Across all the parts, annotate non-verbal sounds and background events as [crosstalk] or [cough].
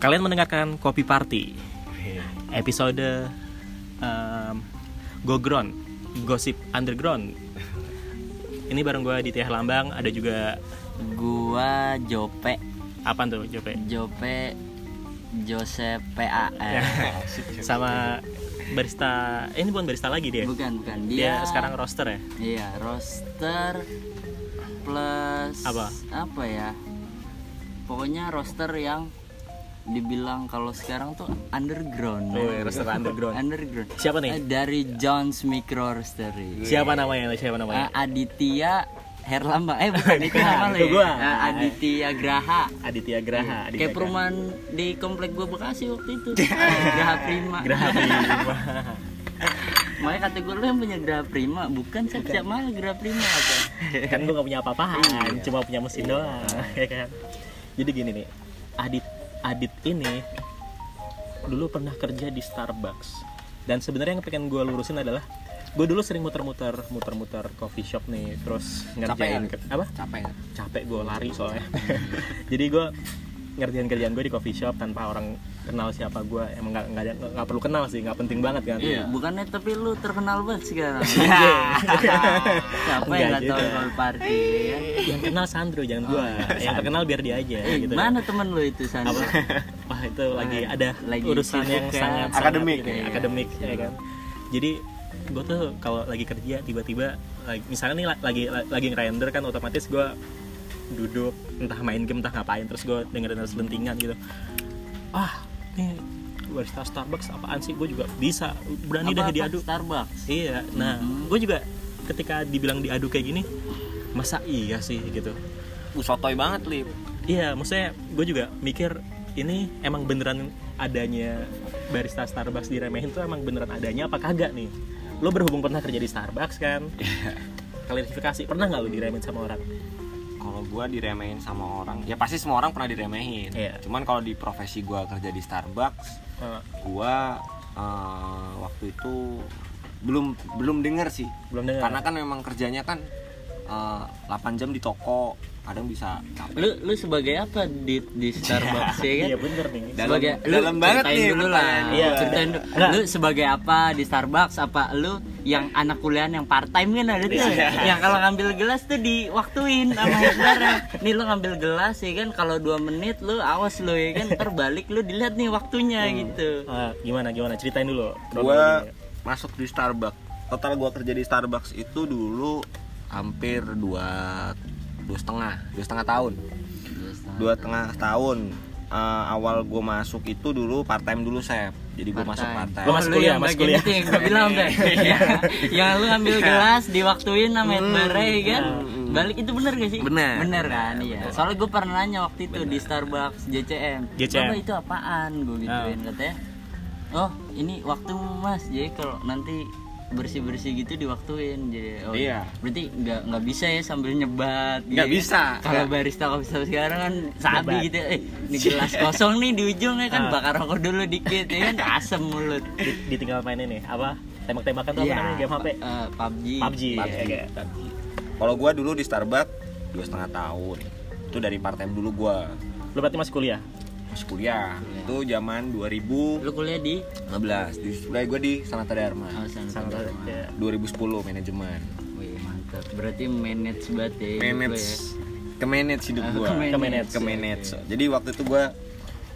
Kalian mendengarkan Kopi Party episode um, Gogron Gosip Underground. Ini bareng gue di Tiah Lambang, ada juga Gua Jope, apa tuh Jope? Jope Joseph PAR. Sama barista, eh, ini bukan barista lagi dia. Bukan, bukan. Dia Dia, sekarang roster ya. Iya, roster plus Apa? Apa ya? Pokoknya roster yang dibilang kalau sekarang tuh underground. Oh, iya, roster [laughs] underground. Underground. Siapa nih? Eh, Dari Jones Micro Roastery. Siapa namanya? Siapa Eh, namanya? Aditya Herlambang. Eh, bukan [laughs] lo itu ya. gua. Eh, Aditya Graha. Aditya Graha. Aditya Kayak perumahan di komplek gua Bekasi waktu itu. [laughs] Graha Prima. Graha Prima. Makanya kata gue lu yang punya Graha Prima, bukan siap siap malah Graha Prima apa? kan gue gak punya apa-apaan Iya. cuma punya mesin doang ya kan jadi gini nih Adit Adit ini dulu pernah kerja di Starbucks. Dan sebenarnya yang pengen gue lurusin adalah gue dulu sering muter-muter muter-muter coffee shop nih terus ngerjain Capek ke- apa? Capek capek gue lari soalnya. [laughs] Jadi gue ngerjain kerjaan gue di coffee shop tanpa orang kenal siapa gue emang nggak nggak nggak perlu kenal sih nggak penting banget kan Iya, bukannya tapi lu terkenal banget sekarang. [laughs] Iya. [laughs] Siapa yang nggak tahu kalau party ya? yang kenal Sandro jangan gue yang terkenal biar dia aja Eh, gitu mana temen lu itu Sandra? apa wah itu lagi ada lagi urusan yang kan? sangat Akademik. sangat Iya. akademik ya kan jadi gue tuh kalau lagi kerja tiba-tiba lagi misalnya nih la- lagi la- lagi ngerender kan otomatis gue duduk entah main game entah ngapain terus gue dengerin selentingan gitu ah nih barista Starbucks apaan sih gue juga bisa berani dah Apa-apa diadu Starbucks. iya nah Mhm. gue juga ketika dibilang diadu kayak gini masa iya sih gitu Uh, sotoy banget lip. Iya, maksudnya gue juga mikir ini emang beneran adanya barista Starbucks diremehin tuh emang beneran adanya apa kagak nih? Lo berhubung pernah kerja di Starbucks kan? Klarifikasi, pernah nggak lo diremehin sama orang? Kalau gua diremehin sama orang, ya pasti semua orang pernah diremehin. Iya. Cuman kalau di profesi gua kerja di Starbucks, Eh, gua eh, waktu itu belum belum denger sih. belum dengar. Karena kan memang kerjanya kan eh, 8 jam di toko, kadang bisa capek. Lu lu sebagai apa di di Starbucks [laughs] ya kan? Iya bener nih. Dalam- sebagai lu dalam banget ceritain nih dulu lah. Iya. Ceritain dulu. Enggak. Lu sebagai apa di Starbucks? Apa lu yang anak kuliahan yang part time kan ada tuh. Iya. yang kalau ngambil gelas tuh diwaktuin sama [laughs] headbarnya. Nih lu ngambil gelas ya kan kalau dua menit lu awas lu ya kan terbalik lu dilihat nih waktunya Hmm. gitu. Ah, gimana gimana ceritain dulu. gua masuk di Starbucks total gua kerja di Starbucks itu dulu hampir dua dua setengah dua setengah tahun dua setengah tahun Eh, awal gue masuk itu dulu part time dulu saya jadi gue masuk part time lu kuliah, bagian kuliah. itu yang gue bilang deh. [laughs] yang lu ambil gelas diwaktuin sama headbarnya ya kan. Balik itu bener gak sih? Bener. Bener kan iya. Soalnya gue pernah nanya waktu itu di Starbucks JCM. JCM. Itu apaan? Gue gituin katanya. Oh ini waktu mas. Jadi kalau nanti bersih bersih gitu diwaktuin jadi oh Iya. berarti nggak nggak bisa ya sambil nyebat Nggak gitu. bisa. kalau barista kopi sekarang kan sabi Nyebat. gitu eh ini gelas kosong nih di ujung ya kan Ah. bakar rokok dulu dikit ya kan asem mulut Di- ditinggal main ini apa? Tembak-tembakan tuh apa Iya, namanya game HP? eh, PUBG. PUBG. PUBG. ya, kayak. kalau gue dulu di Starbucks dua setengah tahun itu dari part time dulu gue Lu berarti masih kuliah? Masih kuliah Iya. itu zaman 2015 Lu kuliah di di kuliah gue di Sanata Dharma oh, Sanata Dharma. ya. 2010 manajemen Wih, mantap. Berarti manage banget ya. manage ke manage hidup Ah, gue ke manage. Ke manage. ke manage jadi waktu itu gue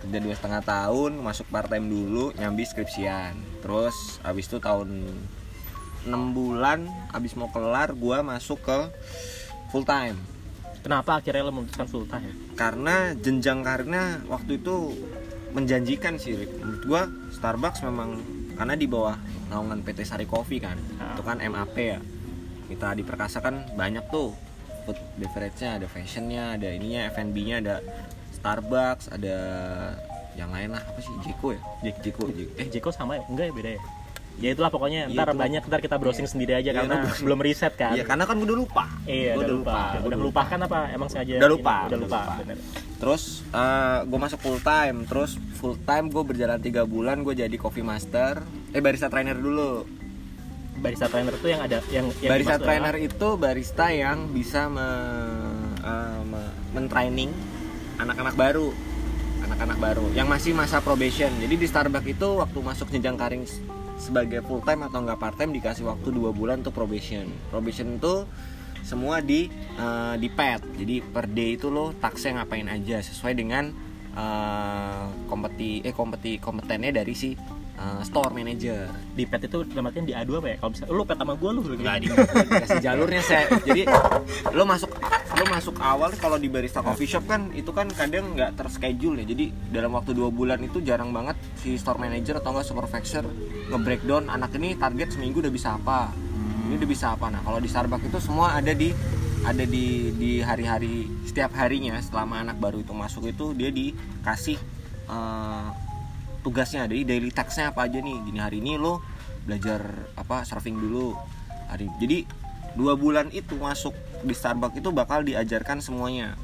kerja dua setengah tahun masuk part time dulu nyambi skripsian terus abis itu tahun 6 bulan abis mau kelar gue masuk ke full time Kenapa akhirnya lo memutuskan full time? Karena jenjang karirnya waktu itu menjanjikan sih Rick. menurut gua Starbucks memang karena di bawah naungan PT Sari Coffee kan Ah. itu kan MAP ya kita di Perkasa kan banyak tuh food beverage-nya ada fashionnya ada ininya F&B-nya ada Starbucks ada yang lain lah apa sih Jeko ya Jek- Jeko Jeko Eh Jeko sama ya? Enggak ya beda ya? Ya itulah pokoknya Iya, ntar itu. banyak ntar kita browsing sendiri aja Iya, karena belum riset kan. iya karena kan udah lupa Iya, Gua udah lupa. gua Udah udah melupakan apa? Emang sengaja? Udah ini? lupa, Udah udah lupa. lupa. bener. Terus gue masuk full time, terus full time gue berjalan tiga bulan gue jadi coffee master, eh barista trainer dulu. Barista trainer tuh yang ada yang, yang barista trainer adalah- itu barista yang bisa me, eh, me- mentraining anak-anak baru anak-anak baru yang masih masa probation jadi di Starbucks itu waktu masuk jenjang karing s- sebagai full time atau enggak part time dikasih waktu dua bulan untuk probation. Probation itu semua di eh, di pad jadi per day itu lo taksnya ngapain aja sesuai dengan eh, kompeti eh kompeti kompetennya dari si eh, store manager. Di pet itu dalam artian di A2 apa ya? Kalau bisa lu pet sama gua lu nggak di dikasih jalurnya saya [laughs] jadi lo masuk lo masuk awal kalau di barista coffee shop kan itu kan kadang nggak terschedule ya. Jadi dalam waktu dua bulan itu jarang banget si store manager atau enggak supervisor nge-breakdown anak ini target seminggu udah bisa apa? Ini udah bisa apa? Nah kalau di Starbucks itu semua ada di ada di di hari-hari setiap harinya selama anak baru itu masuk itu dia dikasih eh, tugasnya. Dari daily tasknya apa aja nih? Gini hari ini lo belajar apa surfing dulu. Hari jadi dua bulan itu masuk di Starbucks itu bakal diajarkan semuanya.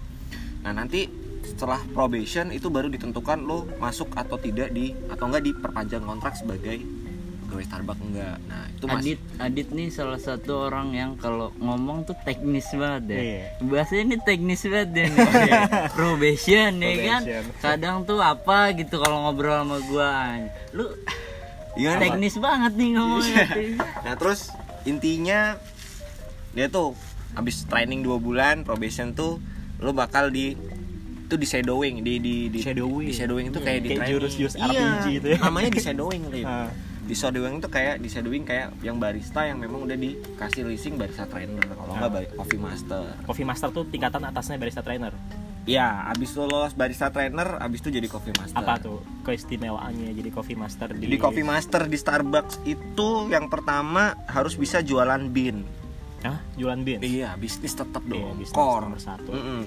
Nah nanti setelah probation itu baru ditentukan lo masuk atau tidak di atau enggak diperpanjang kontrak sebagai pegawai Starbucks enggak nah itu masih Adit Adit nih salah satu orang yang kalau ngomong tuh teknis banget deh. Iya. Bahasanya ini teknis banget deh [laughs] nih. Probation ya kan. Kadang tuh apa gitu kalau ngobrol sama gua. Lu Iya, Pak. teknis banget nih ngomongnya. nah terus intinya dia tuh habis training dua bulan probation tuh lo bakal di itu di shadowing di di di Shadowing. di shadowing itu kayak di Kayak training. jurus-jurus Iya, RPG gitu ya. namanya di shadowing Lip. [laughs] Di shadowing itu kayak di shadowing kayak yang barista yang memang udah dikasih leasing barista trainer kalau nggak Ah. bari- coffee master coffee master tuh tingkatan atasnya barista trainer ya abis lulus barista trainer abis itu jadi coffee master apa tuh keistimewaannya jadi coffee master di jadi coffee master di Starbucks itu yang pertama harus bisa jualan bean Hah? jualan beans Iya, bisnis tetap Iya, dong. bisnis Core. nomor satu. Mm-mm.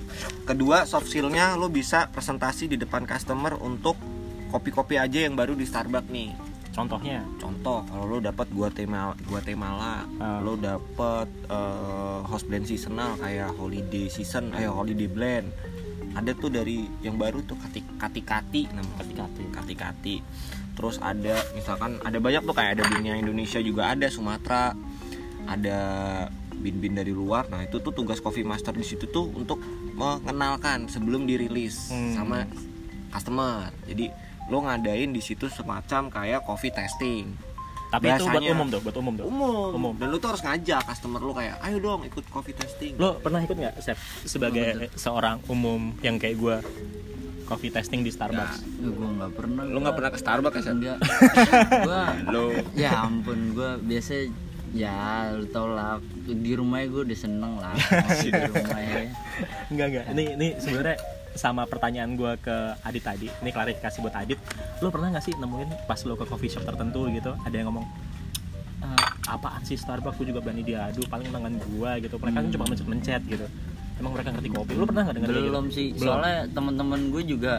Kedua, soft skillnya lo bisa presentasi di depan customer untuk kopi-kopi aja yang baru di Starbucks nih. Contohnya Contoh, kalau lo dapat Guatemala, Guatemala, Ah. lo dapat eh, host blend seasonal kayak holiday season, eh holiday blend. Ada tuh dari yang baru tuh kati kati kati namanya Kati-kati. kati kati. Terus ada misalkan ada banyak tuh kayak ada binnya Indonesia juga ada Sumatera, ada bin-bin dari luar. Nah itu tuh tugas coffee master di situ tuh untuk mengenalkan sebelum dirilis Hmm. sama customer. Jadi lo ngadain di situ semacam kayak coffee testing. tapi itu buat Biasanya- umum tuh buat umum tuh Umum. Umum. Dan lo tuh harus ngajak customer lo kayak, ayo dong ikut coffee testing. lo pernah ikut nggak Sep sebagai seorang umum yang kayak gue coffee testing di Starbucks Ya, gua nggak pernah. lo nggak pernah ke Starbucks ya? Enggak. [laughs] gua Lo ya ampun gua biasa ya lu tau lah di rumahnya gue udah seneng lah di rumahnya [laughs] Enggak enggak. Ini ini sebenarnya sama pertanyaan gue ke Adit tadi. Ini klarifikasi buat Adit. Lo pernah nggak sih nemuin pas lo ke coffee shop tertentu gitu, ada yang ngomong "Eh, apaan sih Starbucks? Gue juga berani diadu paling tangan gua gitu. Mereka kan cuma mencet-mencet gitu. Emang mereka ngerti kopi? Lu pernah nggak denger kayak belum gitu? sih. Belum. Soalnya teman-teman gue juga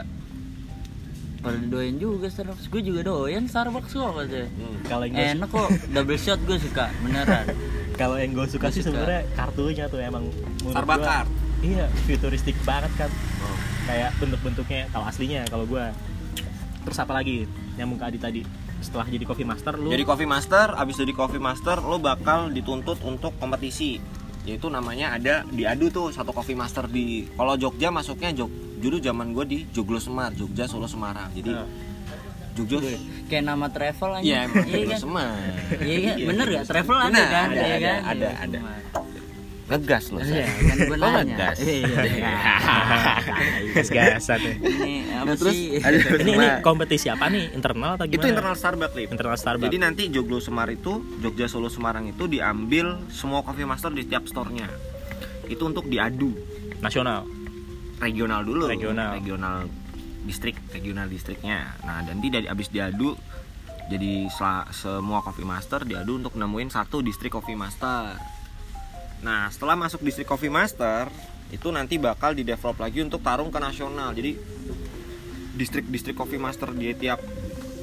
pada doyan juga Starbucks. Gue juga doyan Starbucks kok katanya Hmm. kalau yang gue enak kok. Double shot gue suka beneran. [laughs] Kalau yang gue suka Gua sih sebenarnya kartunya tuh emang Starbucks iya futuristik banget kan. Oh. Kayak bentuk-bentuknya kalau aslinya kalau gue terus apa lagi? Nyambung ke Adi tadi. Setelah jadi coffee master lu Jadi coffee master, abis jadi coffee master lo bakal dituntut untuk kompetisi. Yaitu namanya ada diadu tuh satu coffee master di kalau Jogja masuknya Jog dulu zaman gue di Joglo Semar, Jogja Solo Semarang. Jadi Eh, Jogja kayak nama travel aja. Iya emang iya Joglo kan? Semar. iya kan? Bener gak travel ada kan? ada, Iya ada, kan? ada, Iya, ada. Ngegas lo. Iya, kan gue Lo nanya ngegas. Iya. [laughs] gas-gasan nih. ini apa Nah, terus sih ada ini ini kompetisi apa nih internal atau gimana itu internal Starbucks Lip. internal Starbucks Jadi nanti Joglo Semar itu Jogja Solo Semarang itu diambil semua coffee master di setiap store-nya. Itu untuk diadu nasional regional dulu. Regional. Regional distrik, regional distriknya. Nah, nanti dari abis diadu jadi semua coffee master diadu untuk nemuin satu distrik coffee master. Nah, setelah masuk distrik coffee master itu nanti bakal di develop lagi untuk tarung ke nasional. Jadi distrik-distrik coffee master di tiap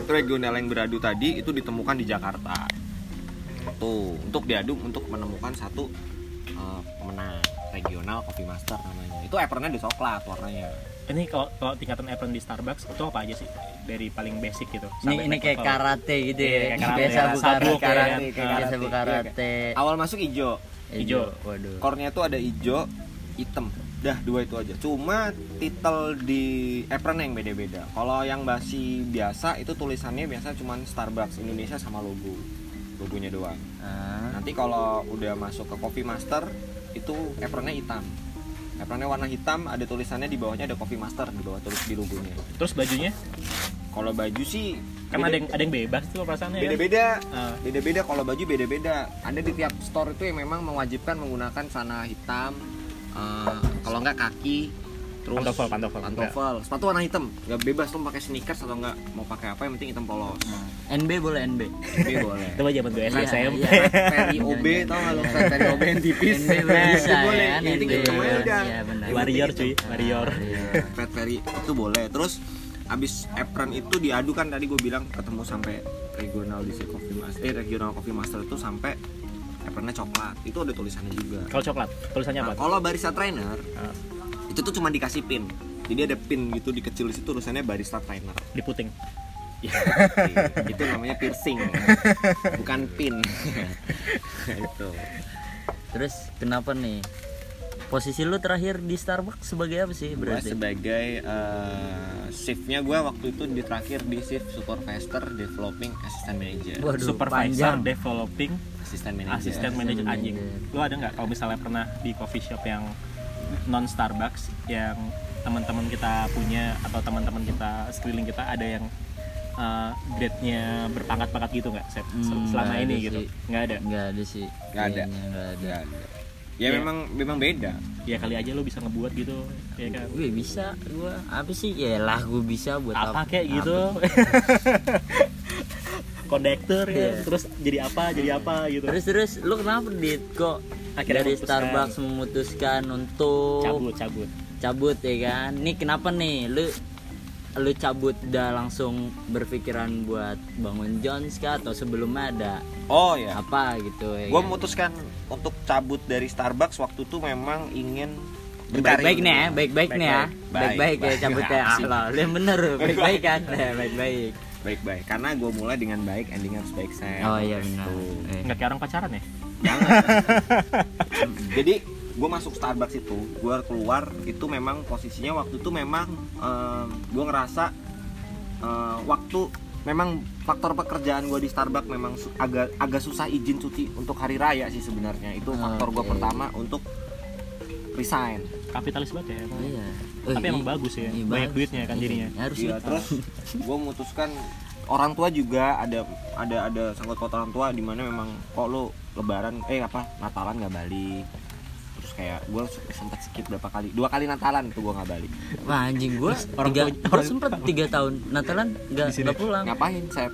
regional yang beradu tadi itu ditemukan di Jakarta. Tuh, untuk diadu untuk menemukan satu eh, pemenang regional coffee master namanya. Itu apronnya di coklat warnanya. ini kalau kalau tingkatan apron di Starbucks itu apa aja sih dari paling basic gitu ini sampai ini kayak karate gitu Iya, ya kayak karate, biasa bu sabuk, karate, kayak karate, biasa karate Awal masuk hijau, Hijau. waduh. Core-nya tuh ada hijau, hitam. dah dua itu aja. Cuma titel di apron yang beda-beda. Kalau yang basi biasa itu tulisannya biasa cuman Starbucks Indonesia sama logo. Logonya doang. Ah, nanti kalau udah masuk ke Coffee Master itu apronnya hitam. Apronnya warna hitam ada tulisannya di bawahnya ada Coffee Master di bawah tulis di logonya. Terus bajunya? Kalau baju sih kan beda- ada yang ada yang bebas tuh perasaannya kan? Beda-beda. Ah. beda-beda. Kalau baju beda-beda. Ada di tiap store itu yang memang mewajibkan menggunakan celana hitam eh, kalau nggak kaki terus Pantofel, pantofel. pantofel. Sepatu warna hitam. Nggak bebas lo pakai sneakers atau nggak mau pakai apa yang penting hitam polos. NB boleh NB Tapi boleh. Itu mah zaman gue SD Iya, SMP iya. Ferry OB tau nggak lo Ferry OB yang tipis. NB boleh. Bisa boleh. Ya yang penting NB hitam aja udah. Iya, benar. warrior cuy. Penting warrior. Fat Ferry itu boleh. Terus abis apron itu diadu kan tadi gue bilang ketemu sampai regional di Coffee Master eh regional Coffee Master itu sampai apronnya coklat. Itu ada tulisannya juga. Kalau coklat tulisannya Nah, apa? kalau barista trainer Ah, itu tuh cuma dikasih pin. Jadi ada pin gitu di kecil di situ tulisannya barista trainer. Di puting. Ya, itu namanya piercing. Bukan pin. Itu Terus kenapa nih? Posisi lu terakhir di Starbucks sebagai apa sih berarti? sebagai eh, shiftnya gue waktu itu di terakhir di shift supervisor developing assistant manager Waduh, supervisor panjang. developing assistant manager Assistant anjing manager. lu ada nggak kalau misalnya pernah di coffee shop yang non Starbucks yang teman-teman kita punya atau teman-teman kita sekeliling kita ada yang uh, grade-nya berpangkat-pangkat gitu nggak Sep? Hmm, Sel- selama nggak ini gitu nggak ada Nggak ada sih. Nggak ada. Nggak ada. Nggak ada. Ya Iya. memang memang beda ya kali aja lu bisa ngebuat gitu ya kan Gue bisa, gue apa sih? Ya lah, gue bisa buat apa kayak gitu [laughs] kondektur ya Iya. terus jadi apa jadi apa gitu Terus terus, lu kenapa dit kok Akhirnya dari memutuskan. Starbucks memutuskan untuk cabut cabut cabut ya kan? Nih kenapa nih lu lu cabut udah langsung berpikiran buat bangun Jones kah atau sebelumnya ada oh ya apa gitu ya gue kan? memutuskan untuk cabut dari Starbucks waktu itu memang ingin baik-baik nih ya, baik-baik nih ya, Baik-baik. ya cabutnya Apa sih? Allah, yang bener, [laughs] baik-baik kan, Ya, baik-baik. baik-baik karena gue mulai dengan baik ending harus baik saya Oh iya benar. Eh. nggak kayak orang pacaran ya [laughs] jadi gue masuk Starbucks itu gue keluar itu memang posisinya waktu itu memang gue ngerasa eh, waktu memang faktor pekerjaan gue di Starbucks memang su- agak agak susah izin cuti untuk hari raya sih sebenarnya itu faktor gue pertama untuk resign kapitalis banget ya emang. Iya. tapi emang bagus ya Iya, banyak bagus. duitnya kan jadinya Iya, harus Iya, gitu. terus [laughs] gue memutuskan orang tua juga ada ada ada sangkut paut orang tua di mana memang kok lo lebaran eh apa Natalan nggak balik terus kayak gue sempat skip berapa kali. Dua kali Natalan itu gue nggak balik. Wah anjing gua orang tiga, gua sempet tiga tahun Natalan nggak nggak pulang. ngapain saya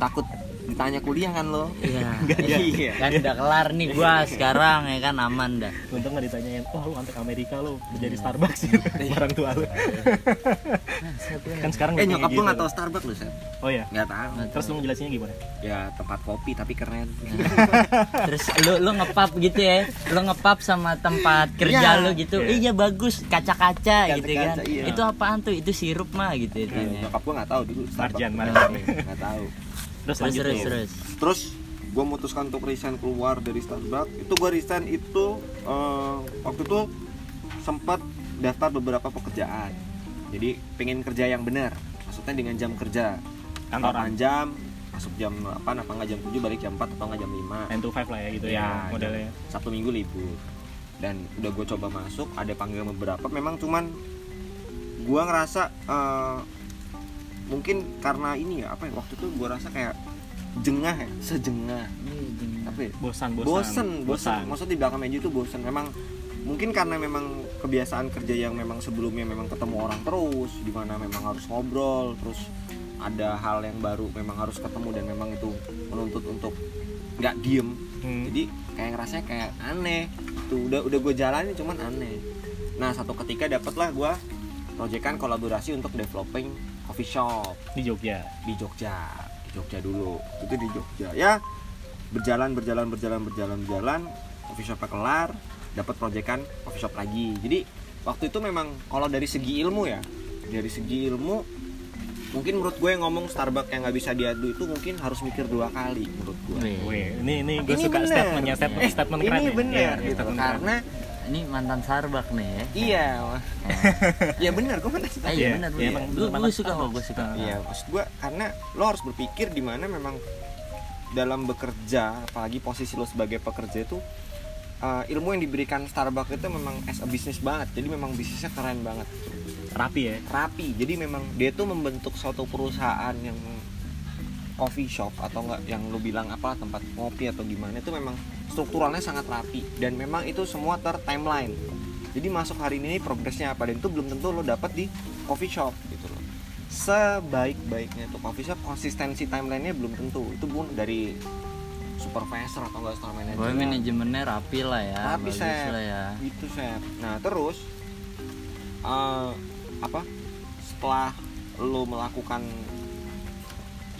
takut ditanya kuliah kan lo Iya. [laughs] Iya. kan udah kelar nih gua sekarang ya kan aman dah. untung nggak ditanyain oh lu antek Amerika lu jadi Starbucks [laughs] orang tua lu [laughs] kan sekarang eh nyokap kayak gue nggak gitu. tahu Starbucks lo Seth oh ya nggak tahu terus lu ngejelasinnya gimana ya tempat kopi tapi keren Terus lu lu ngepap gitu ya. Lu ngepap sama tempat kerja Iya. lu gitu. Iya. Iya bagus, kaca-kaca gitu kan. Iya. Itu apaan tuh? Itu sirup mah gitu Iya, nyokap gue nggak tahu dulu Starbucks Marjan, Marjan. nggak tahu terus lanjut terus nih. terus. terus gue memutuskan untuk resign keluar dari Starbucks itu gue resign itu eh, waktu itu sempat daftar beberapa pekerjaan. Jadi pengen kerja yang benar. Maksudnya dengan jam kerja. Kantoran. 8 jam masuk jam 8 apa nggak jam 7 balik jam 4 atau nggak jam 5 9 to 5 lah ya gitu ya, Ya, modelnya. satu minggu libur. Dan udah gue coba masuk ada panggilan beberapa. Memang cuman gue ngerasa eh, mungkin karena ini ya apa ya waktu itu gue rasa kayak jengah ya sejengah. Apa ya? Bosan bosan. Bosen bosen maksudnya di belakang meja itu bosen memang mungkin karena memang kebiasaan kerja yang memang sebelumnya memang ketemu orang terus di mana memang harus ngobrol terus ada hal yang baru memang harus ketemu dan memang itu menuntut untuk nggak diem. Hmm. jadi kayak ngerasanya kayak aneh. Tuh udah udah gue jalani cuman aneh. Nah satu ketika dapatlah gue proyekan kolaborasi untuk developing coffee shop di Jogja di Jogja di Jogja dulu itu di Jogja ya berjalan berjalan berjalan berjalan berjalan coffee shopnya kelar dapat proyekan coffee shop lagi jadi waktu itu memang kalau dari segi ilmu ya dari segi ilmu mungkin menurut gue yang ngomong Starbucks yang nggak bisa diadu itu mungkin harus mikir dua kali menurut gue. Wih, ini ini gue Ini suka bener. statementnya statement Eh, statement ini keren ya. bener Iya, gitu keren. karena ini mantan Sarbak nih [laughs] ya. iya iya benar gue mantan Ah, Iya, iya benar iya, benar. emang Gue suka kok, gue suka. Iya, maksud gue karena lo harus berpikir di mana memang dalam bekerja, apalagi posisi lo sebagai pekerja itu uh, ilmu yang diberikan Starbucks itu memang as a business banget. Jadi memang bisnisnya keren banget, rapi ya rapi. Jadi memang dia tuh membentuk suatu perusahaan yang coffee shop atau enggak yang lo bilang apa tempat ngopi atau gimana itu memang strukturalnya sangat rapi dan memang itu semua ter timeline. Jadi masuk hari ini progresnya apa dan itu belum tentu lo dapat di coffee shop gitu loh. Sebaik-baiknya tuh coffee shop konsistensi timelinenya belum tentu. Itu pun dari supervisor atau enggak store manager. Pokoknya manajemennya rapi lah ya. Rapi, lah ya. Gitu, Sep. Nah, terus eh, apa? Setelah lo melakukan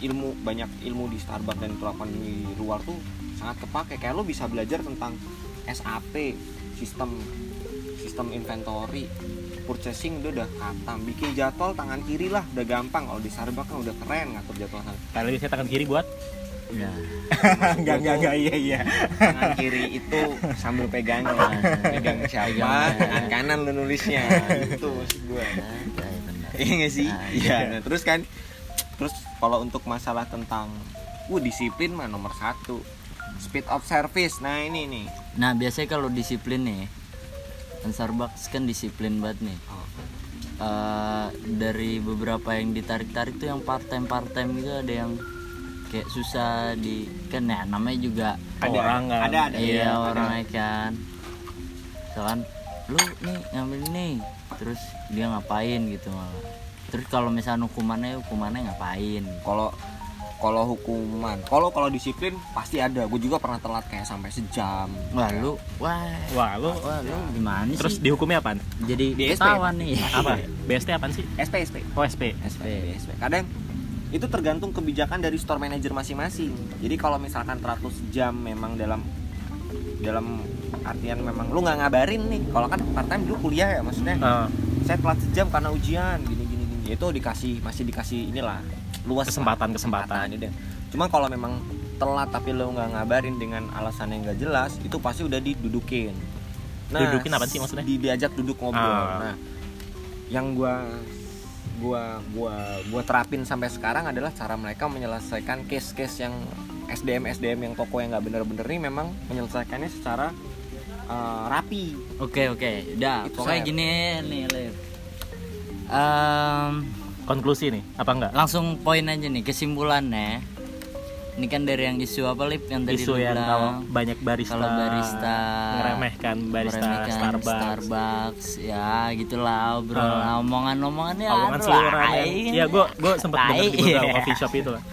ilmu banyak ilmu di Starbucks dan terapkan di luar tuh sangat kepake. Kayak lo bisa belajar tentang SAP sistem sistem inventory purchasing udah udah katam bikin jadwal tangan kiri lah udah gampang. Kalau di Starbucks kan udah keren ngatur jadwal tangan. Kali ini saya tangan kiri buat? Ya. enggak enggak enggak iya iya tangan kiri itu sambil pegang pegang siapa? Pegang. tangan kanan lo nulisnya. Itu maksud gue iya nggak sih? Iya. Nah, terus kan terus kalau untuk masalah tentang uh disiplin mah nomor satu speed of service. Nah ini nih. Nah, biasanya kalau disiplin nih Starbucks kan disiplin banget nih. Oh. Eh, dari beberapa yang ditarik-tarik tuh yang part time part time gitu ada yang kayak susah di kan ya namanya juga ada orang. kan? Ada ada. Iya ada. orangnya kan. Misalkan lu nih ngambil nih terus dia ngapain gitu malah. Terus kalau misalnya hukumannya hukumannya ngapain? Kalau kalau hukuman kalau kalau disiplin pasti ada. Gue juga pernah telat kayak sampai sejam. Wah lu wah. Wah lu wah lu gimana terus sih? dihukumnya apaan? Jadi Di SP, ketahuan nih. Apa? BST apaan sih? SP SP oh SP SP SP kadang itu tergantung kebijakan dari store manager masing-masing. Jadi kalau misalkan 100 jam memang dalam dalam artian memang lu nggak ngabarin nih. Kalau kan part time dulu kuliah ya maksudnya. Eh, saya telat sejam karena ujian gini gini gini. Itu dikasih masih dikasih inilah luas Kesempatan- lah, kesempatan. ini deh cuma kalau memang telat tapi lu nggak ngabarin dengan alasan yang nggak jelas itu pasti udah didudukin Didudukin apa sih maksudnya? di- diajak duduk ngobrol Ah. nah yang gua gua gua gua terapin sampai sekarang adalah cara mereka menyelesaikan case-case yang SDM SDM yang toko yang nggak bener-bener ini memang menyelesaikannya secara uh, rapi Oke oke, udah. Itu Pokoknya saya. gini nih. Em, konklusi nih apa enggak langsung poin aja nih kesimpulannya. Ini kan dari yang isu apa Lip yang tadi isu yang bilang. kalau banyak barista kalau barista ngeremehkan barista meremehkan Starbucks, Starbucks, ya gitulah obrol Ah. omongan-omongannya omongan seluruhan ya gue gue sempat dengar di beberapa [laughs] iya. coffee shop itu lah.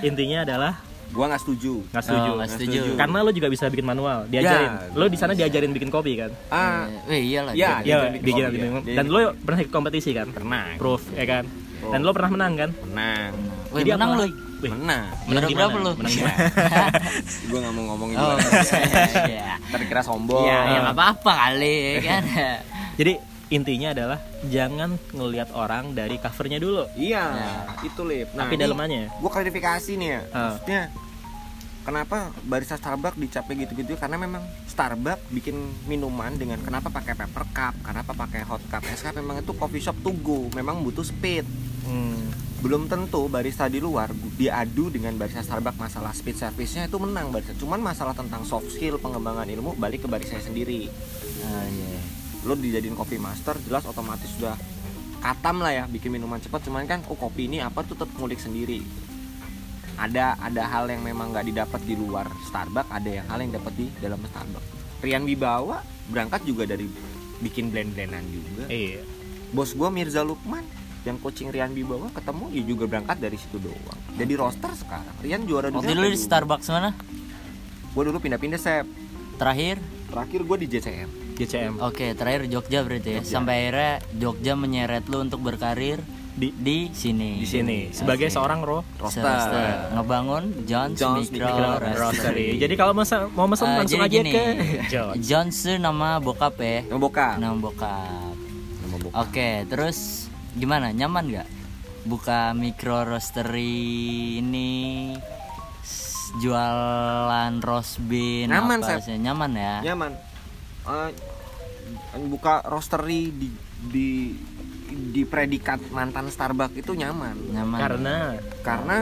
intinya adalah gua nggak setuju. Nggak setuju. Oh, nggak setuju. karena lo juga bisa bikin manual diajarin. Ya, lo di sana diajarin bikin kopi kan? Ah. Eh, eh, iyalah. Ya, ya diajarin bikin bikin kopi, bikin- ya. dan lo pernah ikut kompetisi kan? Pernah. Proof ya kan? Proof. dan lo pernah menang kan? Menang. Wih, Jadi menang. Wih, menang. Menang di berapa lu? menang di mana gue nggak mau ngomongin Oh, gimana. iya. terkira sombong. Ya, ya apa-apa kali ya kan. jadi intinya adalah jangan ngelihat orang dari covernya dulu. Iya Ya. itu lip. Tapi dalamannya. gue klarifikasi nih ya. Ah. maksudnya kenapa barista Starbucks dicapek gitu-gitu? Karena memang Starbucks bikin minuman dengan kenapa pakai paper cup kenapa pakai hot cup. Es cup memang itu coffee shop to go. Memang butuh speed. Hmm. belum tentu barista di luar diadu dengan barista Starbucks masalah speed service-nya itu menang barista. Cuman masalah tentang soft skill pengembangan ilmu balik ke barista sendiri. Ah, iya. Lo dijadiin coffee master jelas otomatis sudah katam lah ya bikin minuman cepat. Cuman kan oh kopi ini apa tuh tetap ngulik sendiri. Ada ada hal yang memang nggak didapat di luar Starbucks ada yang hal yang dapat di dalam Starbucks. Rian Wibawa berangkat juga dari bikin blend-blendan juga. Iya. Bos gua Mirza Lukman yang coaching Rian Wibawa ketemu dia juga berangkat dari situ doang. Jadi roster sekarang. Rian juara Waktu dulu di Starbucks mana? gue dulu pindah-pindah sep. Terakhir? terakhir gue di JCM GCM Oke, terakhir Jogja berarti ya. Jogja. Sampai akhirnya Jogja menyeret lu untuk berkarir di di sini. di sini sebagai Asik. seorang ro roster Roster. Ngebangun John's, John's Micro, Micro Roastery. Roastery. Jadi kalau mau mau mesen Eh, langsung aja gini, ke [laughs] John. John's nama bokap ya. nama bokap Nama bokap. nama bokap Oke, terus gimana? Nyaman nggak? Buka micro roastery ini jualan roast bean Nyaman, apa sih? Nyaman ya? nyaman eh, buka roastery di di di predikat mantan Starbucks itu nyaman. Nyaman. Karena? Karena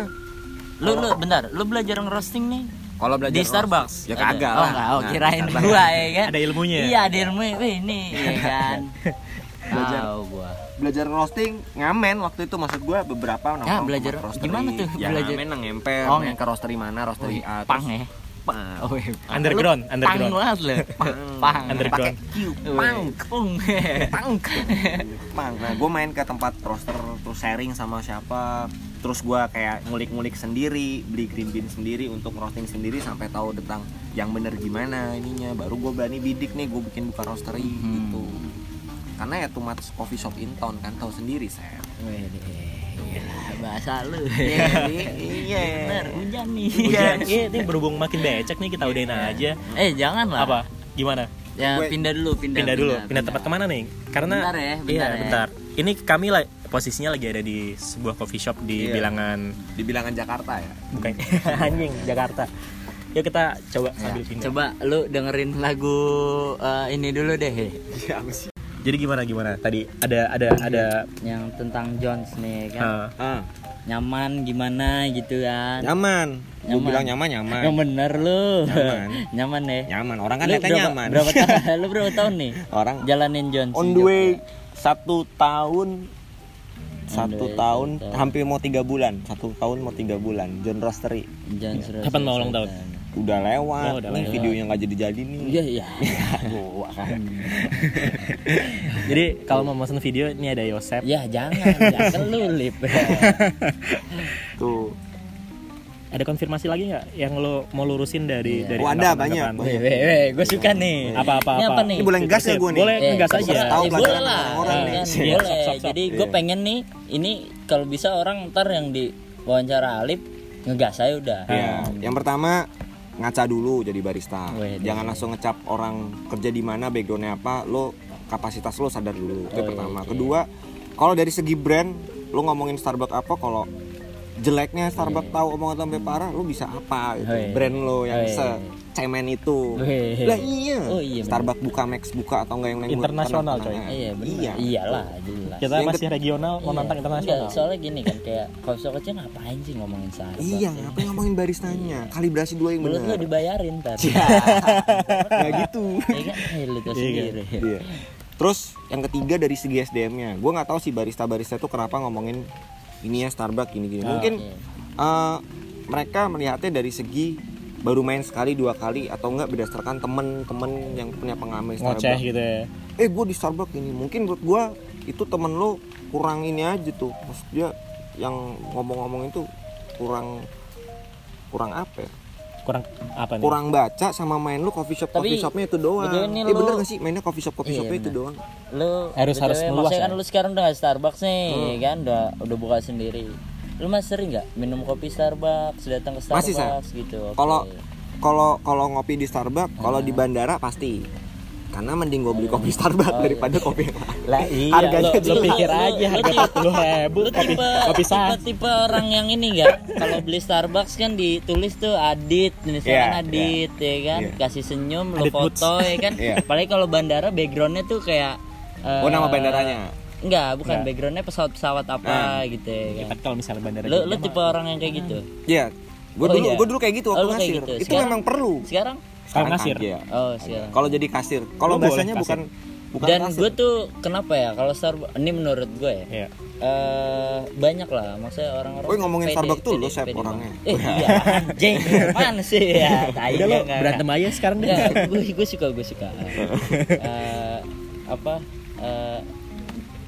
lu lu bentar. Lu belajar ngerosting nih? Kalau belajar di roast- Starbucks ya Ada? kagak oh lah. enggak oh Nah, kirain Starbucks. gua ya kan? Ada ilmunya. Iya ada ilmunya wih ini ya kan? [laughs] Belajar. tahu gua. belajar roasting ngamen waktu itu. Maksud gua beberapa nongkrong Ah, belajar roastery. gimana tuh ya, belajar? ngamen nah, ngemper. Oh, main ke roastery mana? Roastery A pang ya pang oh iya Underground, Lu underground. pang banget lu. Pang pang. Underground. pakai Q pang pung. Pang. [laughs] Pang. Nah gue main ke tempat roaster terus sharing sama siapa. Terus gua kayak ngulik-ngulik sendiri beli green bean sendiri untuk roasting sendiri sampai tahu tentang yang bener gimana ininya. Baru gue berani bidik nih gue bikin buka roastery Hmm. gitu. Karena ya much coffee shop in town kan tahu sendiri saya bahasa lu iya iya bener hujan nih Hujan. Iya, ini berhubung makin becek nih kita udahin aja. eh jangan lah Apa? Gimana? ya Gue- pindah dulu pindah Pindah dulu. Pindah tempat ke mana nih? Karena Bentar ya, bentar iya, ya. bentar. Ini kami lah posisinya lagi ada di sebuah coffee shop di Iya. bilangan di bilangan Jakarta ya bukan [laughs] anjing Jakarta. Yuk kita coba Ya, sambil pindah. coba lu dengerin lagu eh, ini dulu deh Jadi gimana gimana? Tadi ada ada ada. Yang tentang Jones nih kan? Uh, ah. Nyaman gimana gitu kan? Nyaman. Gue Nyaman. bilang nyaman nyaman. Yang bener lu. Nyaman. [laughs] nyaman ya? Nyaman. Orang kan Lu berapa, nyaman. berapa tahun [laughs] lu berapa tahun nih orang jalanin Jones on the way satu tahun. Satu tahun satu tahun. hampir mau tiga bulan. Satu tahun mau tiga bulan. John Roastery Jones Roast Kapan mau ulang tahun? Udah lewat Oh, udah nih lewat. videonya nggak jadi jadi nih iya iya [laughs] Gua kan. [laughs] jadi kalau mau pesan video ini ada Yosep. ya jangan jangan [laughs] lu lip tuh Ada konfirmasi lagi nggak yang lo mau lurusin dari Iya. dari Oh, ada, banyak. Weh, weh, weh, gue suka nih. Apa, apa, Ini apa? apa nih? ini boleh gas ya gue nih Boleh Eh, ngegas aja. Tahu Eh, boleh lah. orang nih. Boleh. sok. Jadi gue Iya. pengen nih, ini kalau bisa orang ntar yang di wawancara Alip ngegas saya udah. ya yang pertama ngaca dulu jadi barista. Weh, jangan langsung ngecap orang kerja di mana backgroundnya apa lo kapasitas lo sadar dulu. Itu Oh, iya, pertama. iya. kedua kalau dari segi brand lo ngomongin Starbucks apa kalau jeleknya Starbucks tahu omongan sampai parah lo bisa apa gitu Oh, iya. brand lo yang Oh, iya. se cemen itu Weh. lah iya, Oh, iya. Starbucks buka Max buka atau enggak yang lain Internasional, coy. Iya benar. iya Iyalah jelas. Kita Yang masih regional mau Iya. nantang Enggak, internasional. soalnya gini kan kayak shop kecil ngapain sih ngomongin Starbucks? iya ya? ngapain ngomongin baristanya kalibrasi dulu yang Mulut lu benar dibayarin tadi. [laughs] nggak gitu Iya kan? Lu Iya, sendiri. Iya. Terus yang ketiga dari segi SDM-nya, gue nggak tahu sih barista-barista itu kenapa ngomongin ini ya Starbucks ini gini. Ah, Mungkin eh, mereka melihatnya dari segi baru main sekali dua kali atau enggak berdasarkan temen-temen yang punya pengalaman Ngoceh Starbucks. gitu ya. Eh gue di Starbucks ini, mungkin menurut gue itu temen lo kurang ini aja tuh, maksud dia yang ngomong-ngomong itu kurang kurang apa ya? Kurang apa nih? Kurang baca sama main lu coffee shop Tapi, coffee shopnya itu doang. ini Eh bener lu- gak sih mainnya coffee shop coffee Iya, shopnya itu bener. doang? lu Harus- harus meluas maksudnya ya? kan lu sekarang udah Starbucks nih Hmm. kan udah udah buka sendiri lu masih sering nggak minum kopi Starbucks datang ke Starbucks Masih, gitu. Kalau kalau kalau ngopi di Starbucks, kalau di bandara pasti. Karena mending gue beli kopi Starbucks Oh, daripada kopi yang lain. Lah [laughs] iya, Harganya lo, lo pikir aja harga tipe- 40 ribu kopi, tipe kopi tipe, tipe orang yang ini nggak kalau beli Starbucks kan ditulis tuh Adit tulisannya Iya, Adit ya kan Iya. kasih senyum Adit Woods. foto ya kan Iya. apalagi kalau bandara backgroundnya tuh kayak eh, Oh nama bandaranya. Enggak, bukan Enggak. backgroundnya pesawat-pesawat apa gitu ya Ya, kan. tapi kalau misalnya bandara lu mah- tipe orang yang kayak gitu. Iya. Gue Oh, dulu iya. gue dulu kayak gitu Oh, waktu kayak kasir. gitu. Itu Sekarang? memang perlu. Sekarang? Sekarang kasir. Iya. Oh, sekarang. Kalau jadi kasir. Kalau kasir. bukan bukan Dan gue tuh kenapa ya kalau Starbucks ini menurut gue ya. Iya. eh banyak lah maksudnya orang-orang Woi, ngomongin Starbucks tuh Sep, pede orangnya. eh iya anjing mana sih [laughs] ya tai Udah lo berantem aja sekarang deh. gue gue suka gue suka [laughs] Eh, apa eh,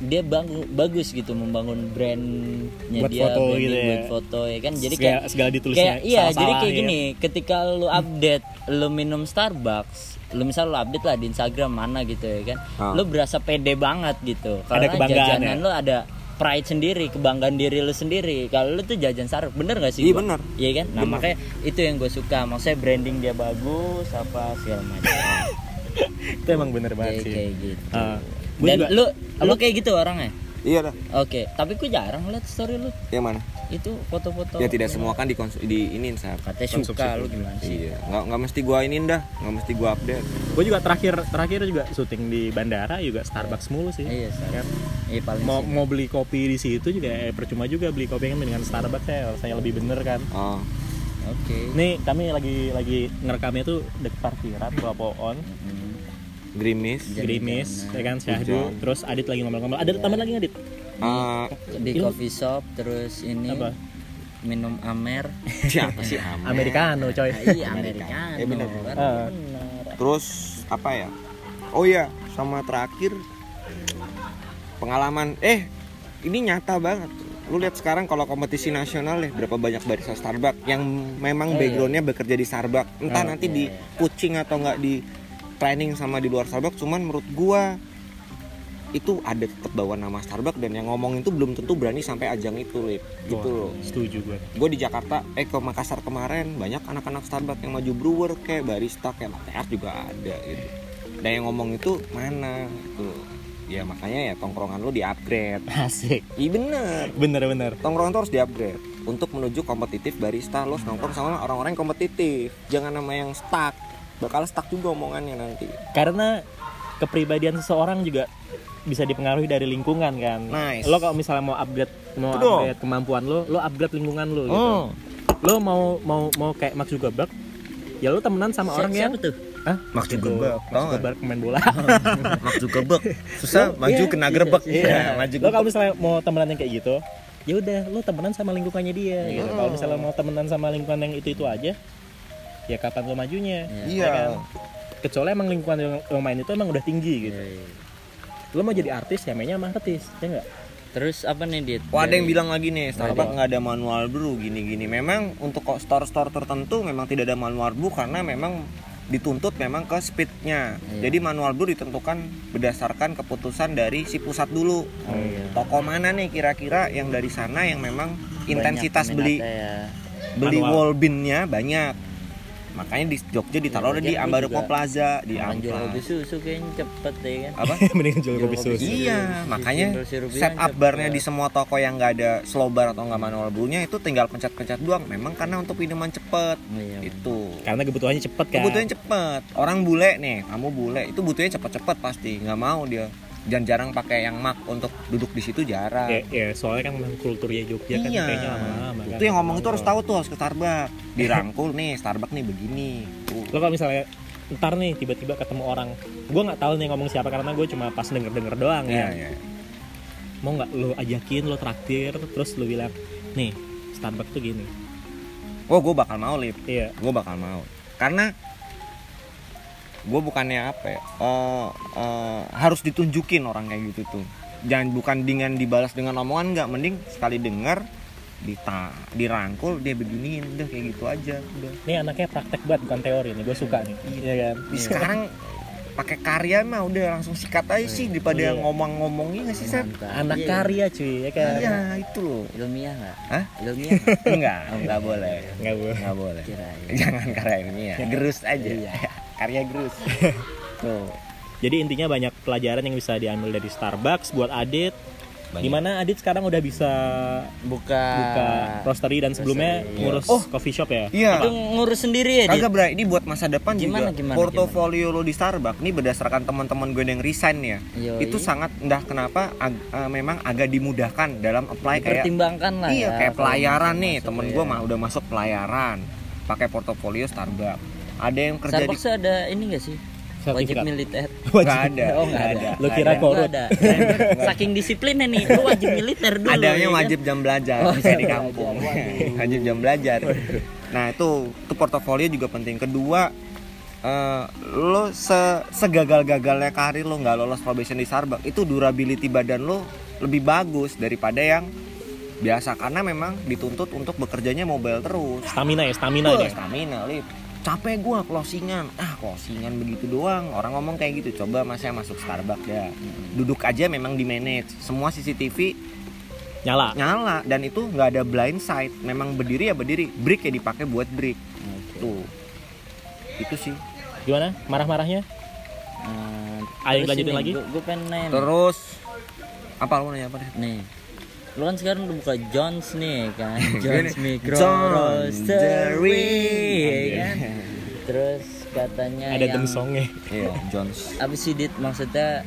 dia bangun bagus gitu membangun brandnya Buat dia foto branding gitu ya. buat foto ya kan jadi segala, kayak segala ditulisnya kayak iya jadi salah-salah kayak ya. gini ketika lu update lu minum Starbucks lu misal lu update lah di Instagram mana gitu ya kan Ah. lu berasa pede banget gitu Ada karena kebanggaan jajanan ya? lu ada pride sendiri kebanggaan diri lu sendiri kalau lu tuh jajan Starbucks bener gak sih Iya, gua? bener. iya kan nah Bener. makanya itu yang gue suka maksudnya branding dia bagus apa segala macam [laughs] Itu emang bener banget kayak sih. kayak gitu Ah, gua dan juga- lu lu kayak gitu orangnya? Iya dah Oke, tapi gue jarang liat story lu. yang mana? Itu foto-foto. ya tidak semua kan di di ini sab Katanya Konsumsi. suka lu gimana sih? iya. Nggak nggak mesti gua ini dah. Nggak mesti gua update. Gue juga terakhir terakhir juga syuting di bandara juga Starbucks mulu sih. Iya, kan? Iya paling mau sih. mau beli kopi di situ juga eh, percuma juga beli kopi kan dengan Starbucks ya saya lebih bener kan. Oh. Oke. Nih kami lagi lagi ngerekamnya tuh deket parkiran bawa pohon. Hmm. Gerimis jangan. ya kan Syahdu terus Adit lagi ngomel-ngomel ada Iya. teman lagi Adit Ah, Di coffee shop terus ini apa minum amer. [laughs] siapa sih Amer? Americano coy Ah, iya, americano. Eh, bener. Bener. terus apa ya oh iya sama terakhir pengalaman eh ini nyata banget lu lihat sekarang kalau kompetisi nasional deh berapa banyak barista Starbucks yang memang Oh, iya. backgroundnya bekerja di Starbucks entah Oh, nanti iya, di iya. coaching atau nggak di training sama di luar Starbucks cuman menurut gua itu ada tetap bawa nama Starbucks dan yang ngomong itu belum tentu berani sampai ajang itu Lip. gitu loh. setuju gue gue di Jakarta eh ke Makassar kemarin banyak anak-anak Starbucks yang maju brewer kayak barista kayak latte art juga ada gitu. Dan yang ngomong itu mana gitu ya makanya ya tongkrongan lu di upgrade [laughs] asik. Iya bener. Bener-bener tongkrongan tuh harus di upgrade untuk menuju kompetitif barista. Lo nongkrong sama orang-orang yang kompetitif. Jangan nama yang stuck bakal stuck juga omongannya nanti karena kepribadian seseorang juga bisa dipengaruhi dari lingkungan kan Nice. lo kalau misalnya mau upgrade mau dong. upgrade kemampuan lo lo upgrade lingkungan lo gitu oh lo mau mau mau kayak Mark Zuckerberg ya lo temenan sama orang yang Siapa tuh? ah Mark Itu, Zuckerberg, Mark? Zuckerberg pemain bola [laughs] Mark Zuckerberg susah maju Iya, kena gerbek iya. [laughs] maju lo kalau misalnya mau temenan yang kayak gitu ya udah lo temenan sama lingkungannya dia gitu Hmm. kalau misalnya mau temenan sama lingkungan yang itu itu aja ya kapan lo majunya iya Ya kan? kecuali emang lingkungan yang lo main itu emang udah tinggi gitu Iya, iya. lo mau jadi artis ya mainnya sama artis ya enggak Terus apa nih Dit? Wah ada yang bilang lagi nih Starbucks nggak ada manual brew gini-gini. Memang untuk kok store-store tertentu memang tidak ada manual brew karena memang dituntut memang ke speednya. Iya. Jadi manual brew ditentukan berdasarkan keputusan dari si pusat dulu. Oh, iya. Toko mana nih kira-kira yang dari sana yang memang Banyak intensitas beli ya. beli Manual. wall bin-nya banyak. Makanya di Jogja ditaruh Jogja di juga Plaza di Orang jual kopi susu kayaknya cepet deh kan. Apa? mending jual Jual kopi susu. Iya, makanya sirup setup bilang barnya cepet. di semua toko yang nggak ada slow bar atau nggak manual brewnya itu tinggal pencet-pencet doang. Memang karena untuk minuman cepet Iya. itu. karena kebutuhannya cepet kan Kebutuhannya cepet. Orang bule nih, kamu bule itu butuhnya cepet-cepet pasti. Nggak mau dia. Dan jarang pakai yang mak untuk duduk di situ jarang. ya, ya soalnya kan memang kulturnya Jogja kan iya. kayaknya lama-lama kan itu yang ngomong itu harus tahu tuh harus ke Starbucks. Dirangkul [laughs] nih, Starbucks nih begini. Tuh. lo kalau misalnya ntar nih tiba-tiba ketemu orang gue nggak tahu nih ngomong siapa karena gue cuma pas denger denger doang Iya, ya iya. mau nggak lo ajakin lo traktir terus lo bilang nih Starbucks tuh gini Oh, gue bakal mau lip. iya gue bakal mau karena gue bukannya apa ya eh, eh, harus ditunjukin orang kayak gitu tuh. Jangan bukan dengan dibalas dengan omongan nggak. Mending sekali dengar dita dirangkul dia beginiin udah kayak gitu aja udah. Ini anaknya praktek banget bukan teori nih gue suka nih. Iya. Kan? Di sekarang pakai karya mah udah langsung sikat aja sih daripada Iya. ngomong-ngomongin nggak sih Sep? Anak Iya. karya cuy ya kan? Iya itu loh. Ilmiah nggak? Hah? Ilmiah nggak? enggak enggak boleh. Nggak boleh. Nggak boleh. Kirain. jangan karya ini ya gerus aja. Iya. Karya gerus [laughs] tuh jadi intinya banyak pelajaran yang bisa diambil dari Starbucks buat Adit Banyak. gimana Adit sekarang udah bisa Buka. buka roastery dan sebelumnya Roastery, ngurus Oh. coffee shop ya iya Itu ngurus sendiri ya? Kagak bray, ini buat masa depan Gimana, juga gimana, portofolio lo di Starbucks ini berdasarkan teman-teman gue yang resign ya. Yoi. Itu sangat entah kenapa ag- eh, memang agak dimudahkan dalam apply kayak Dipertimbangkan lah iya ya, kayak pelayaran nih, ya. temen gue mah udah masuk pelayaran pakai portofolio Starbucks. Ada yang kerja Starbucks di ada ini gak sih? Wajib militer. [laughs] Nggak ada, Oh, nggak ada. ada. Lu kira ada. kok? Korut. ada. Saking disiplinnya nih, lu wajib militer dulu. Adanya ya wajib jam belajar, Oh, bisa di kampung. waduh. [laughs] wajib jam belajar. Nah, itu itu portofolio juga penting. Kedua, eh, lo se segagal-gagalnya karir lo nggak lolos probation di Starbucks, itu durability badan lo lebih bagus daripada yang biasa karena memang dituntut untuk bekerjanya mobile terus. stamina ya stamina Wah, ini stamina, Lip. Capek gua closingan. Ah, closingan begitu doang. Orang ngomong kayak gitu. Coba Mas saya masuk Starbucks ya. Duduk aja memang di manage. Semua CCTV nyala nyala dan itu nggak ada blind side. Memang berdiri ya berdiri. Break ya dipakai buat break. Tuh. Itu sih. gimana marah-marahnya Eh, Ayo terus lanjutin ini, lagi. Gue pengen nanya. Terus Apa lu nanya apa deh? nih lu kan sekarang udah buka Jones nih kan Jones [laughs] Gini, Micro Jones Roastery ya kan terus katanya ada yang songnya Iya, Jones. apa sih dit maksudnya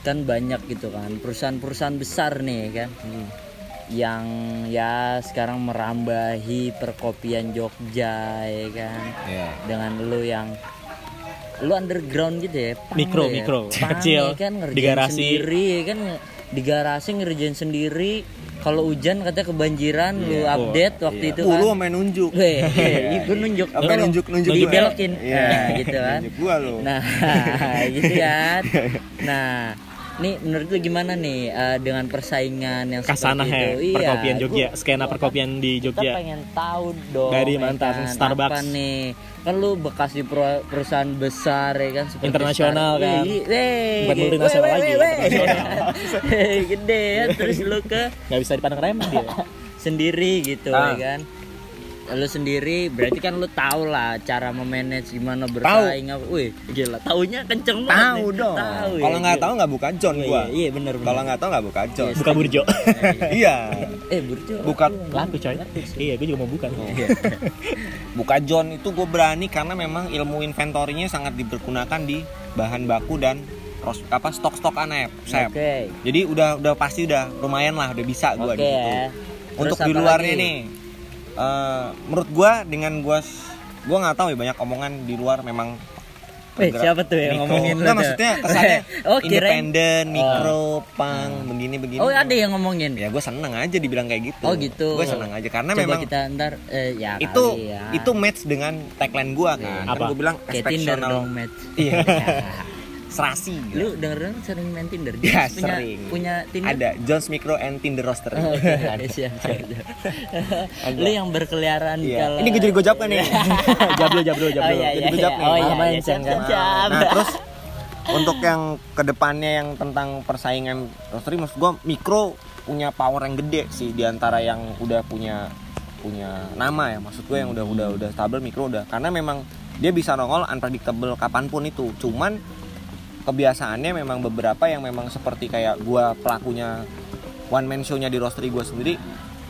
kan banyak gitu kan perusahaan-perusahaan besar nih kan Hmm. yang ya sekarang merambahi perkopian Jogja ya kan Iya. dengan lu yang lu underground gitu ya punk Mikro, ya. mikro. Kecil. ya kan Di garasi. sendiri ya kan di garasi ngerjain sendiri kalau hujan katanya kebanjiran lu Iya. update waktu Iya. itu Uh, kan lu main nunjuk. Weh, gue nunjuk Apa nunjuk nunjuk gua? dibelokin Iya. nah, gitu kan Nunjuk gua lu. nah [laughs] gitu kan nah nih menurut lu gimana nih eh, dengan persaingan yang kasana seperti ya itu Iya, perkopian Jogja gua- skena perkopian di kita Jogja pengen tahu dong Dari ya mantan kan, Starbucks. apa nih kan lu bekas di perusahaan besar ya kan Internasional kan. Bukan multinasional lagi, internasional. gede ya. Terus lu ke nggak bisa dipandang remeh dia. [laughs] sendiri gitu Ah. ya kan lu sendiri berarti kan lu tahu lah cara memanage gimana bersaing apa wih gila taunya kenceng banget Tahu nih. dong. tahu ya, Kalau nggak gila. tahu nggak buka John Iya, gua. iya, iya bener bener Kalau nggak tahu nggak buka John. buka burjo Iya. eh burjo Buka laku coy iya gue juga mau buka buka John itu gue berani karena memang ilmu inventorinya sangat dipergunakan di bahan baku dan ros- apa stok-stok anep, Sep. oke Jadi udah udah pasti udah lumayan lah, udah bisa gua oke di situ. ya Untuk di luarnya lagi? nih, eh, menurut gua dengan gua s- gua nggak tahu ya banyak omongan di luar memang Eh, bergerak siapa tuh yang mikro. ngomongin Nggak, tuh? maksudnya kesannya [laughs] Oh, independen, mikro, pang, begini begini. oh ada yang ngomongin Ya gue seneng aja dibilang kayak gitu. Oh, gitu. Gue seneng aja karena coba memang kita ntar eh, ya itu kali ya. itu match dengan tagline gua kan. Apa? Kan gue bilang kayak Tinder exceptional dong match Iya. [laughs] serasi. gitu. lu denger sering main Tinder Ya, Jones punya sering. punya Tinder Ada Jones Micro and Tinder Roaster. Oh, oke, siap, siap, siap. Ada. lu yang berkeliaran Iya. kalau Ini gue jadi gue jawab kan nih. [laughs] jablo jablo oh jablo iya Jadi iya gue iya jawab nih. oh iya, Malah iya main siap, siap, siap. Nah, [laughs] terus untuk yang ke depannya yang tentang persaingan roastery maksud gue mikro punya power yang gede sih di antara yang udah punya punya nama ya maksud gue yang udah udah udah stabil mikro udah karena memang dia bisa nongol unpredictable kapan pun itu cuman kebiasaannya memang beberapa yang memang seperti kayak gua pelakunya one man show-nya di roastery gue sendiri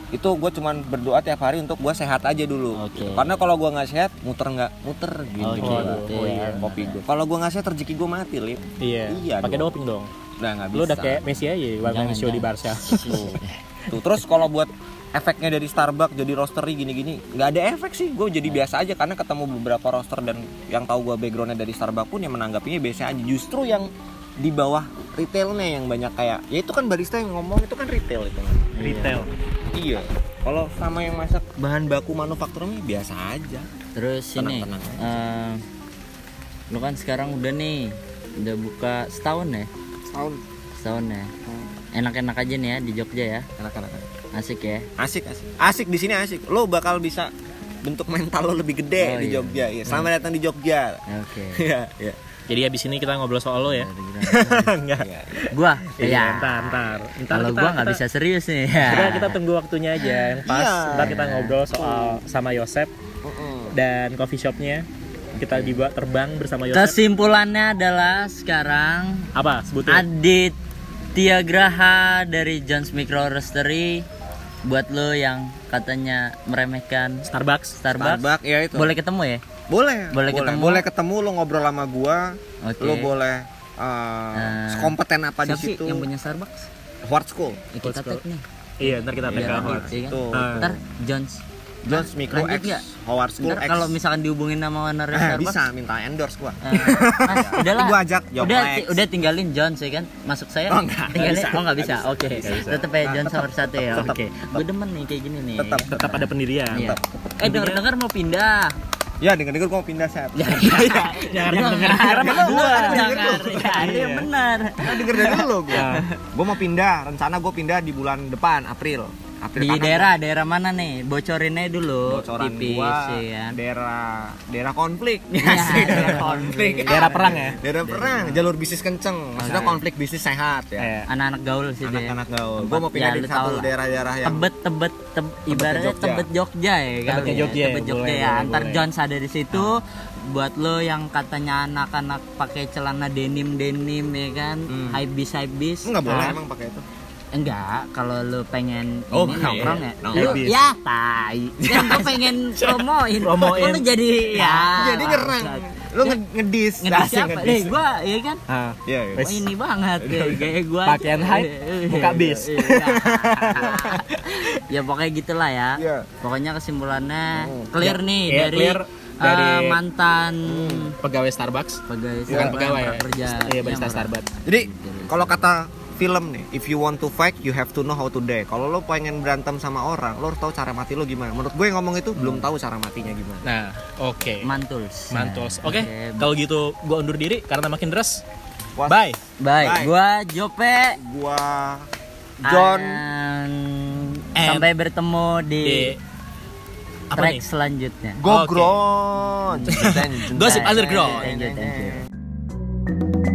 itu gue cuman berdoa tiap hari untuk gue sehat aja dulu Oke. karena kalau gue nggak sehat muter nggak muter gitu Oke, gua. gitu oh, ya. iya, kopi gue kalau gue nggak sehat rezeki gue mati lip iya Iya pakai doping dong nah nggak bisa lu udah kayak Messi aja one man Jangan, show di. Barca tuh. Tuh, terus kalau buat efeknya dari Starbucks jadi roastery gini-gini. Nggak ada efek sih gue jadi biasa aja karena ketemu beberapa roaster dan yang tahu gue backgroundnya dari Starbucks pun yang menanggapinya biasa aja. Justru yang di bawah retailnya yang banyak kayak ya itu kan barista yang ngomong itu kan retail itu. Kan retail. Iya. Kalau sama yang masak bahan baku manufakturnya biasa aja. Terus ini Tenang, tenang. eh, lu kan sekarang udah nih udah buka setahun ya? Setahun. Setahun ya? Enak-enak aja nih ya di Jogja ya? Anak-anak asik ya asik asik asik di sini asik lo bakal bisa bentuk mental lo lebih gede Oh, di iya. Jogja ya selamat datang di Jogja oke [laughs] Iya, iya. jadi abis ini kita ngobrol soal lo ya [laughs] enggak Iya, iya. gua Iya, ya ntar, ntar. Ntar kalau gua nggak bisa serius nih Kita, [laughs] kita tunggu waktunya aja yang pas. Iya. Ntar kita ngobrol soal sama Yosep dan coffee shopnya. Kita dibawa terbang bersama Yosep. kesimpulannya adalah sekarang Apa sebutin? Adit Tiagraha dari Jones Micro Roastery buat lo yang katanya meremehkan Starbucks. Starbucks, Starbucks ya itu boleh ketemu ya boleh Boleh ketemu? boleh ketemu lo ngobrol sama gua Oke. lo boleh uh, Nah, kompeten apa di situ yang punya Starbucks Howard School Ya, kita tag nih Iya, ntar kita ya kan? Tuh. Ah. ntar Jones Jones Micro lanjut X? Howard School ntar X. kalau misalkan dihubungin sama owner Eh, Starbucks? bisa minta endorse gua. Eh, mas, [laughs] udahlah. Gua ajak Job udah udah tinggalin Jones ya kan? Masuk saya? Oh, nggak, tinggalin? bisa, oh nggak bisa. Oke. tetep ya Jones nomor satu ya? Oke. Gue demen nih kayak gini nih. Tetap Tetap ada pendirian. Iya. eh denger dengar mau pindah. Ya denger denger gua mau pindah sep. Ya, Jangan Dengar, denger dengar, sama gua. dengar. Ya, yang benar. Nah, denger dari dulu gua. Ya. gua mau pindah rencana gua pindah di bulan depan April April Di daerah daerah mana nih? Bocorin aja dulu. bocoran tipis gua ya kan. daerah daerah konflik Ya, daerah konflik. [laughs] Daerah perang ya? daerah perang jalur bisnis kenceng maksudnya Oke. konflik bisnis sehat ya Iya. Anak-anak gaul sih dia. anak-anak gaul gua mau pindah ya, di satu daerah-daerah yang Tebet tebet teb, ibaratnya Jogja. tebet Jogja ya kali Tebetnya ya. Jogja ya, Tebet Jogja boleh, ya. boleh, Antar. Jones ada di situ. buat lo yang katanya anak-anak pakai celana denim denim ya kan Hmm. high bis high bis Enggak boleh Ah, emang pakai itu. Enggak kalau lo pengen Oh, ini iya, nongkrong ya nongkrong. lu High bis. ya tai kan gue pengen [laughs] promoin Promoin. Lu jadi ya Jadi nyerang. Lu nge- ngedis. ngedis siapa ngedis. deh gua ya kan Ah, Iya, iya. Oh, ini banget deh kayak gua Pakaian hype, muka bis. [laughs] ya pokoknya gitulah ya Iya. pokoknya kesimpulannya Hmm. clear Ya, nih iya, dari, clear dari- eh, mantan pegawai Starbucks pegawai bukan pegawai ya kerja iya barista Starbucks Jadi kalau kata film nih, if you want to fight, you have to know how to die. Kalau lo pengen berantem sama orang, lo harus tahu cara mati lo gimana. Menurut gue yang ngomong itu belum tahu cara matinya gimana. nah oke mantuls mantos Nah, oke kalau gitu gua undur diri karena makin deras bye baik Bye. gua Jope Gua John And And- sampai bertemu di, di apa track nih selanjutnya Go Oke. Gron. [laughs] Gosip underground. Thank you, thank you.